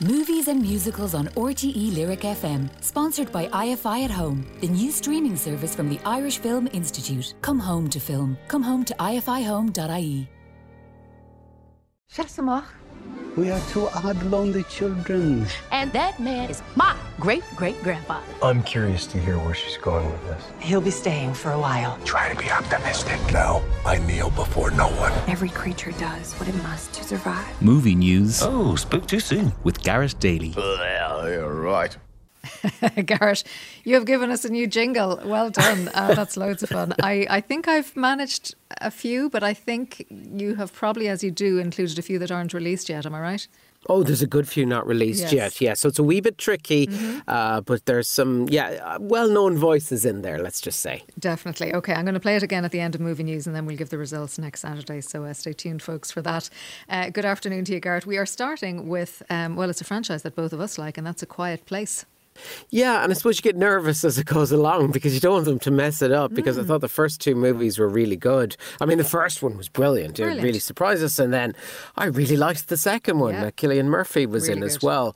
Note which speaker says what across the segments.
Speaker 1: Movies and musicals on RTE Lyric FM, sponsored by IFI at Home, the new streaming service from the Irish Film Institute. Come home to film. Come home to ifihome.ie.
Speaker 2: Shassamach.
Speaker 3: We are two odd, lonely children.
Speaker 2: And that man is my great great grandfather.
Speaker 4: I'm curious to hear where she's going with this.
Speaker 5: He'll be staying for a while.
Speaker 6: Try to be optimistic. No, I kneel before no one.
Speaker 7: Every creature does what it must to survive.
Speaker 8: Movie news.
Speaker 6: Oh, spoke too soon.
Speaker 8: With Garrett Daly.
Speaker 6: Well, you're right.
Speaker 9: Garrett, you have given us a new jingle. Well done. Uh, that's loads of fun. I, I think I've managed a few, but I think you have probably, as you do, included a few that aren't released yet. Am I right?
Speaker 10: Oh, there's a good few not released
Speaker 9: Yes.
Speaker 10: yet. Yeah, so it's a wee bit tricky,
Speaker 9: Mm-hmm.
Speaker 10: uh, but there's some, yeah, uh, well known voices in there, let's just say.
Speaker 9: Definitely. Okay, I'm going to play it again at the end of movie news and then we'll give the results next Saturday. So uh, stay tuned, folks, for that. Uh, good afternoon to you, Garrett. We are starting with, um, well, it's a franchise that both of us like, and that's A Quiet Place.
Speaker 10: Yeah, and I suppose you get nervous as it goes along because you don't want them to mess it up. Because
Speaker 9: Mm.
Speaker 10: I thought the first two movies were really good. I mean, the first one was brilliant; it really surprised us, and then I really liked the second one.
Speaker 9: Yeah.
Speaker 10: that Cillian Murphy was
Speaker 9: Really
Speaker 10: in as well.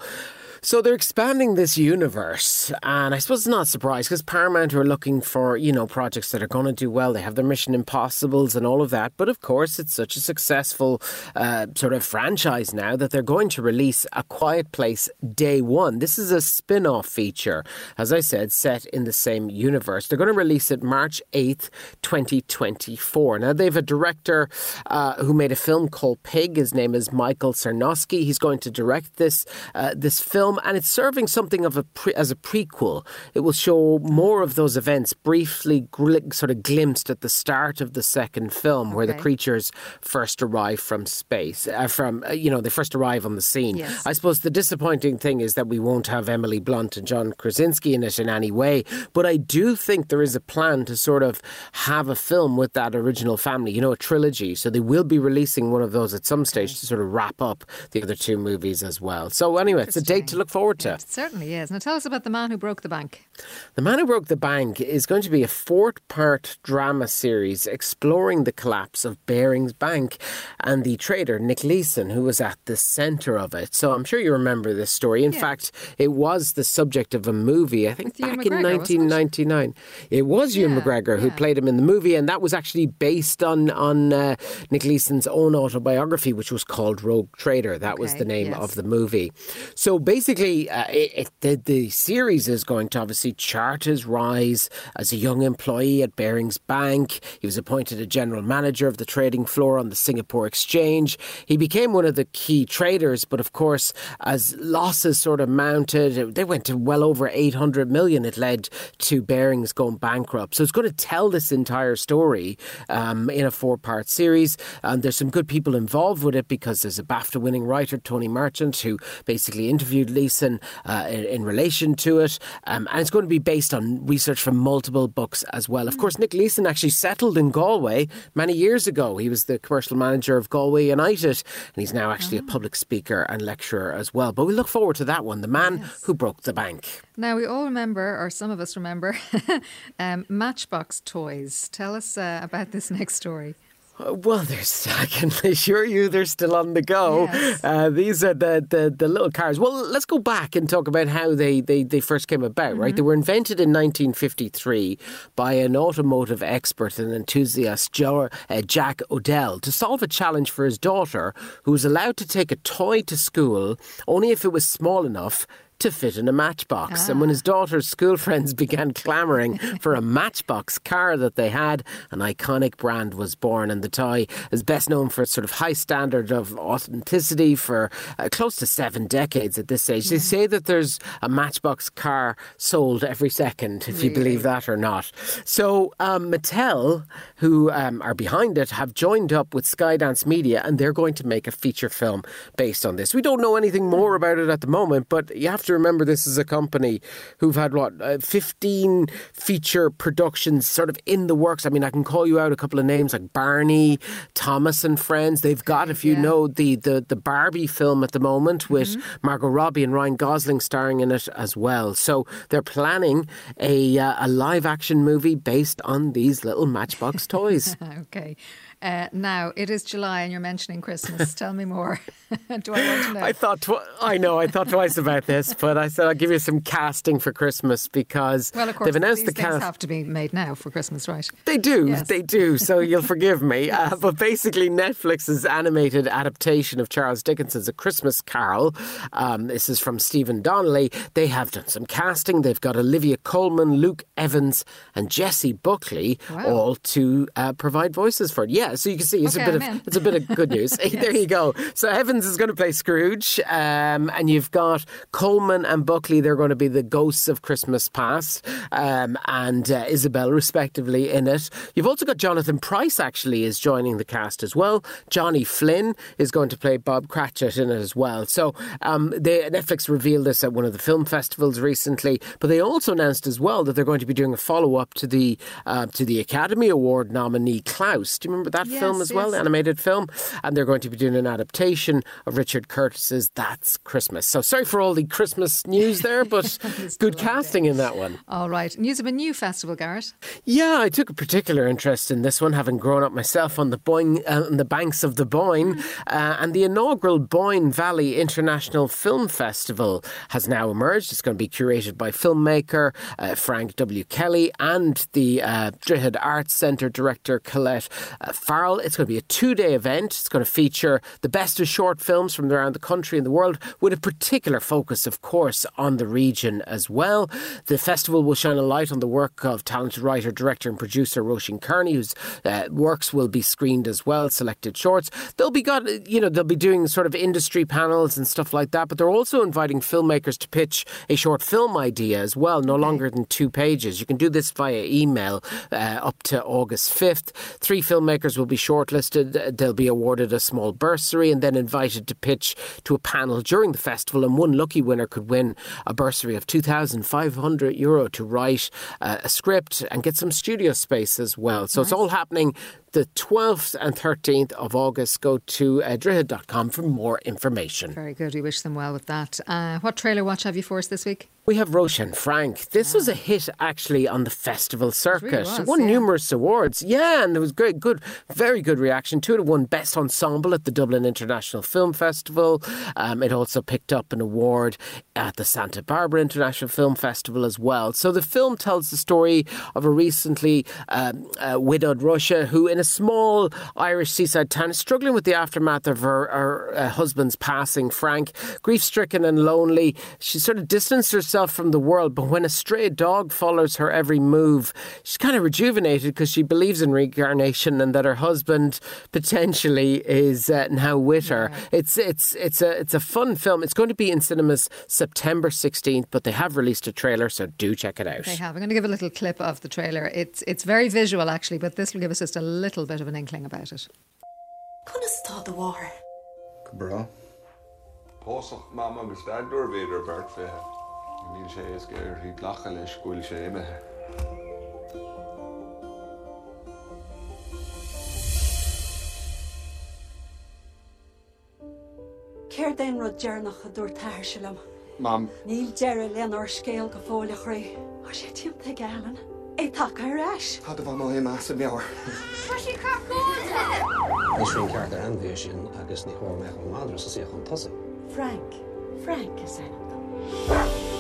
Speaker 10: So they're expanding this universe, and I suppose it's not a surprise because Paramount are looking for you know projects that are going to do well. They have their Mission Impossibles and all of that, but of course it's such a successful uh, sort of franchise now that they're going to release A Quiet Place day one. This is a spin-off feature, as I said, set in the same universe. They're going to release it March eighth, twenty twenty-four. Now they have a director uh, who made a film called Pig. His name is Michael Sarnoski. He's going to direct this uh, this film, and it's serving something of a pre- as a prequel. It will show more of those events briefly, gl- sort of glimpsed at the start of the second film, where the creatures first arrive from space, uh, from uh, you know they first arrive on the scene.
Speaker 9: Yes.
Speaker 10: I suppose the disappointing thing is that we won't have Emily Blunt and John Krasinski in it in any way. But I do think there is a plan to sort of have a film with that original family, you know, a trilogy. So they will be releasing one of those at some stage to sort of wrap up the other two movies as well. So anyway, it's a date to look forward to.
Speaker 9: It certainly is. Now tell us about The Man Who Broke the Bank.
Speaker 10: The Man Who Broke the Bank is going to be a four part drama series exploring the collapse of Barings Bank and the trader Nick Leeson, who was at the centre of it. So I'm sure you remember this story. In
Speaker 9: Yeah.
Speaker 10: fact, it was the subject of a movie, I think
Speaker 9: With Ewan
Speaker 10: back in
Speaker 9: McGregor, wasn't it?
Speaker 10: 1999. It was Ewan
Speaker 9: Yeah,
Speaker 10: McGregor who played him in the movie, and that was actually based on, on uh, Nick Leeson's own autobiography, which was called Rogue Trader. That was the name
Speaker 9: yes.
Speaker 10: of the movie. So basically, uh, it, it, the, the series is going to obviously chart his rise as a young employee at Barings Bank. He was appointed a general manager of the trading floor on the Singapore Exchange. He became one of the key traders, but of course, as losses sort of mounted, they went to well over 800 million. It led to Barings going bankrupt. So it's going to tell this entire story um, in a four part series. And there's some good people involved with it because there's a BAFTA winning writer, Tony Marchant, who basically interviewed Leeson uh, in, in relation to it. Um, and it's going to be based on research from multiple books as well. Of course, Nick Leeson actually settled in Galway many years ago. He was the commercial manager of Galway United, and he's now actually a public speaker and lecturer as well. But we look forward to that one The Man Who Broke the Bank.
Speaker 9: Now, we all remember, or some of us remember, um, Matchbox toys. Tell us uh, about this next story.
Speaker 10: Well, there's, I can assure you they're still on the go.
Speaker 9: Yes.
Speaker 10: Uh, these are the, the, the little cars. Well, let's go back and talk about how they, they, they first came about, right? They were invented in 1953 by an automotive expert and enthusiast, Jo- uh, Jack Odell, to solve a challenge for his daughter, who was allowed to take a toy to school only if it was small enough to fit in a matchbox. And when his daughter's school friends began clamouring for a matchbox car that they had, an iconic brand was born. And the toy is best known for its sort of high standard of authenticity for uh, close to seven decades at this stage. They say that there's a matchbox car sold every second, if you believe that or not. So um, Mattel, who um, are behind it, have joined up with Skydance Media and they're going to make a feature film based on this. We don't know anything more about it at the moment, but you have to remember this is a company who've had what uh, 15 feature productions sort of in the works. I mean, I can call you out a couple of names like Barney, Thomas and Friends. They've got, if you
Speaker 9: Yeah.
Speaker 10: know, the, the the Barbie film at the moment with Margot Robbie and Ryan Gosling starring in it as well. So they're planning a uh, a live action movie based on these little Matchbox toys.
Speaker 9: Okay. Uh, now, it is July and you're mentioning Christmas. Tell me more. Do I want to know?
Speaker 10: I thought, tw- I know, I thought twice about this, but I said I'll give you some casting for Christmas because
Speaker 9: well, of course,
Speaker 10: they've announced
Speaker 9: these
Speaker 10: the cast.
Speaker 9: have to be made now for Christmas, right?
Speaker 10: They do,
Speaker 9: Yes.
Speaker 10: they do. So you'll forgive me. Uh, but basically, Netflix's animated adaptation of Charles Dickens's A Christmas Carol. Um, this is from Stephen Donnelly. They have done some casting. They've got Olivia Colman, Luke Evans, and Jessie Buckley
Speaker 9: Wow.
Speaker 10: all to uh, provide voices for it. Yeah, so you can see it's
Speaker 9: Okay,
Speaker 10: a bit
Speaker 9: I'm
Speaker 10: of
Speaker 9: in.
Speaker 10: it's a bit of good news. There you go. So Evans is going to play Scrooge, um, and you've got Colman and Buckley. They're going to be the ghosts of Christmas past, um, and uh, Isabel, respectively, in it. You've also got Jonathan Pryce. Actually, is joining the cast as well. Johnny Flynn is going to play Bob Cratchit in it as well. So um, they, Netflix revealed this at one of the film festivals recently, but they also announced as well that they're going to be doing a follow up to the uh, to the Academy Award nominee Klaus. Do you remember that
Speaker 9: Yes,
Speaker 10: film as well?
Speaker 9: yes.
Speaker 10: animated film, and they're going to be doing an adaptation of Richard Curtis's That's Christmas. So sorry for all the Christmas news there, but good casting in that one.
Speaker 9: All right. News of a new festival, Garrett.
Speaker 10: Yeah, I took a particular interest in this one, having grown up myself on the Boyne, uh, on the banks of the Boyne, uh, and the inaugural Boyne Valley International Film Festival has now emerged. It's going to be curated by filmmaker uh, Frank W. Kelly and the uh, Arts Centre director Colette uh, Farrell. It's going to be a two-day event. It's going to feature the best of short films from around the country and the world, with a particular focus, of course, on the region as well. The festival will shine a light on the work of talented writer, director, and producer Roisin Kearney, whose uh, works will be screened as well, selected shorts. They'll be got, you know, they'll be doing sort of industry panels and stuff like that, but they're also inviting filmmakers to pitch a short film idea as well, no longer than two pages. You can do this via email uh, up to August 5th. Three filmmakers will be shortlisted. They'll be awarded a small bursary and then invited to pitch to a panel during the festival. And one lucky winner could win a bursary of 2,500 euro to write uh, a script and get some studio space as well. So it's all happening the 12th and 13th of August. Go to uh, drogheda.com for more information.
Speaker 9: Very good. We wish them well with that. Uh, what trailer watch have you for us this week?
Speaker 10: We have Roshan Frank. This was a hit actually on the festival circuit.
Speaker 9: was,
Speaker 10: it won
Speaker 9: yeah.
Speaker 10: numerous awards. Yeah, and there was great, good, very good reaction to it. It won Best Ensemble at the Dublin International Film Festival. Um, it also picked up an award at the Santa Barbara International Film Festival as well. So the film tells the story of a recently um, uh, widowed Róise who, in a small Irish seaside town, is struggling with the aftermath of her, her uh, husband's passing. Frank, grief stricken and lonely, she sort of distanced herself from the world. But when a stray dog follows her every move, she's kind of rejuvenated because she believes in reincarnation and that her husband potentially is uh, now with her. It's it's it's a it's a fun film. It's going to be in cinemas September 16th, but they have released a trailer, so do check it out.
Speaker 9: They have. I'm going to give a little clip of the trailer. It's it's very visual actually, but this will give us just a little bit of an inkling about it.
Speaker 11: Conas tá the war.
Speaker 12: Bra. Pósach mam agus daidir féidir bert fé. Níl sé is gur hí lacha leis scoil sé imethe.
Speaker 11: Céir den rud dearnach a dúir tair se lem.
Speaker 12: Mam,
Speaker 11: Níl deire leanar scéal go fóla ré. Á sé tíimta galan. É take reis.
Speaker 12: Tá bh má hé as meabhar.
Speaker 13: Is sin ceart ar anbhé sin agus ní chó me an madra sa sé chun tosa.
Speaker 11: Frank. Frank is ein.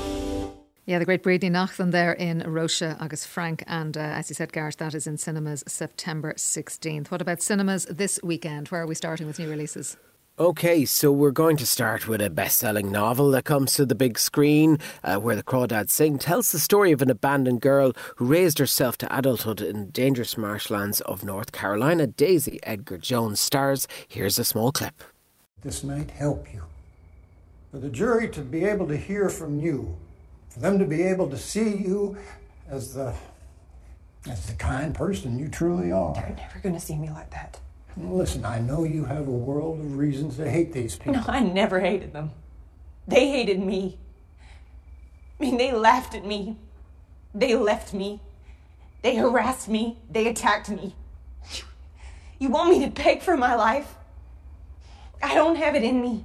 Speaker 9: Yeah, the great Brady Nachlan there in Rocha, August Frank, and uh, as you said, Gareth, that is in cinemas September 16th. What about cinemas this weekend? Where are we starting with new releases?
Speaker 10: Okay, so we're going to start with a best selling novel that comes to the big screen uh, where the Crawdads Sing tells the story of an abandoned girl who raised herself to adulthood in the dangerous marshlands of North Carolina. Daisy Edgar Jones stars. Here's a small clip.
Speaker 14: This might help you. For the jury to be able to hear from you, for them to be able to see you as the as the kind person you truly are.
Speaker 15: They're never going to see me like that.
Speaker 14: Listen, I know you have a world of reasons to hate these people.
Speaker 15: No, I never hated them. They hated me. I mean, they laughed at me. They left me. They harassed me. They attacked me. You want me to beg for my life? I don't have it in me.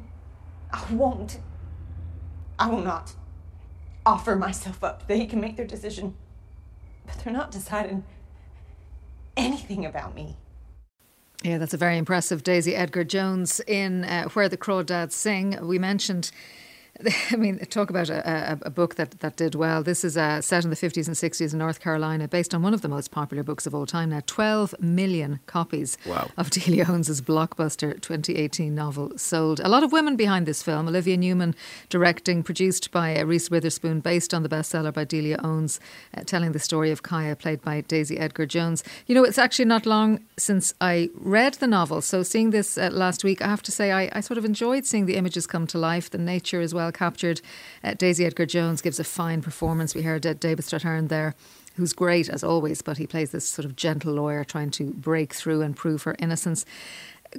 Speaker 15: I won't. I will not offer myself up. They can make their decision. But they're not deciding anything about me.
Speaker 9: Yeah, that's a very impressive Daisy Edgar Jones in uh, Where the Crawdads Sing. We mentioned I mean, talk about a, a, a, book that, that did well. This is uh, set in the 50s and 60s in North Carolina, based on one of the most popular books of all time now 12 million copies
Speaker 10: wow.
Speaker 9: of Delia Owens' blockbuster 2018 novel sold. A lot of women behind this film. Olivia Newman directing, produced by uh, Reese Witherspoon, based on the bestseller by Delia Owens, uh, telling the story of Kya, played by Daisy Edgar Jones. You know, it's actually not long since I read the novel, so seeing this uh, last week, I have to say I, I sort of enjoyed seeing the images come to life, the nature as well well captured. Uh, Daisy Edgar Jones gives a fine performance. We heard uh, David Strathairn there who's great as always, but he plays this sort of gentle lawyer trying to break through and prove her innocence.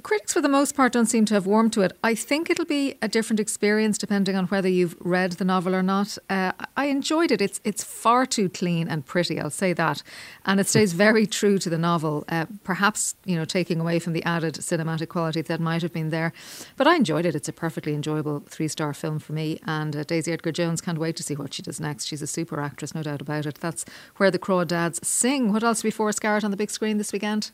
Speaker 9: Critics, for the most part, don't seem to have warmed to it. I think it'll be a different experience depending on whether you've read the novel or not. Uh, I enjoyed it. It's it's far too clean and pretty. I'll say that, and it stays very true to the novel. Uh, perhaps you know taking away from the added cinematic quality that might have been there, but I enjoyed it. It's a perfectly enjoyable three star film for me. And uh, Daisy Edgar Jones can't wait to see what she does next. She's a super actress, no doubt about it. That's where the Crawdads sing. What else force Garrett on the big screen this weekend?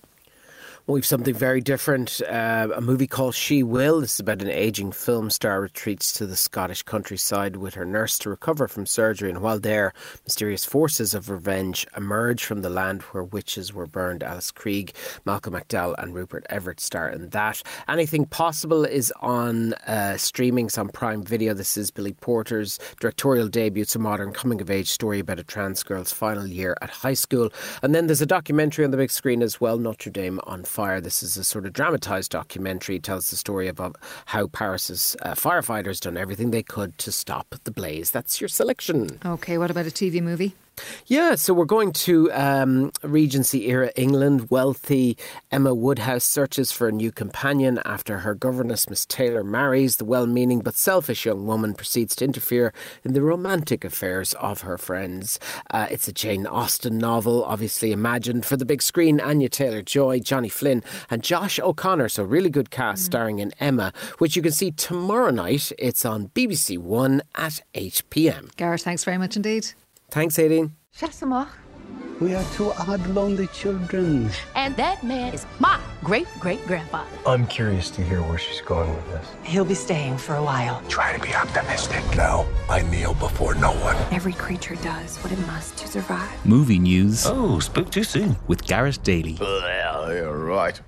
Speaker 10: We've something very different. Uh, a movie called She Will. This is about an aging film star retreats to the Scottish countryside with her nurse to recover from surgery. And while there, mysterious forces of revenge emerge from the land where witches were burned. Alice Krige, Malcolm McDowell, and Rupert Everett star in that. Anything Possible is on uh, streaming. On Prime Video. This is Billy Porter's directorial debut. It's a modern coming of age story about a trans girl's final year at high school. And then there's a documentary on the big screen as well, Notre Dame on fire. This is a sort of dramatised documentary. It tells the story of, how Paris's uh, firefighters done everything they could to stop the blaze. That's your selection.
Speaker 9: Okay, what about a TV movie?
Speaker 10: Yeah, so we're going to um, Regency era England. Wealthy Emma Woodhouse searches for a new companion after her governess, Miss Taylor, marries. The well meaning but selfish young woman proceeds to interfere in the romantic affairs of her friends. Uh, it's a Jane Austen novel, obviously imagined for the big screen. Anya Taylor Joy, Johnny Flynn, and Josh O'Connor. So, really good cast mm. starring in Emma, which you can see tomorrow night. It's on BBC One at 8 pm.
Speaker 9: Gareth, thanks very much indeed.
Speaker 10: Thanks, Aideen.
Speaker 3: We are two odd, lonely children.
Speaker 2: And that man is my great great grandfather.
Speaker 4: I'm curious to hear where she's going with this.
Speaker 5: He'll be staying for a while.
Speaker 6: Try to be optimistic. No, I kneel before no one.
Speaker 7: Every creature does what it must to survive.
Speaker 8: Movie news.
Speaker 6: Oh, spoke too soon.
Speaker 8: With Gareth Daly.
Speaker 6: Well, you're right.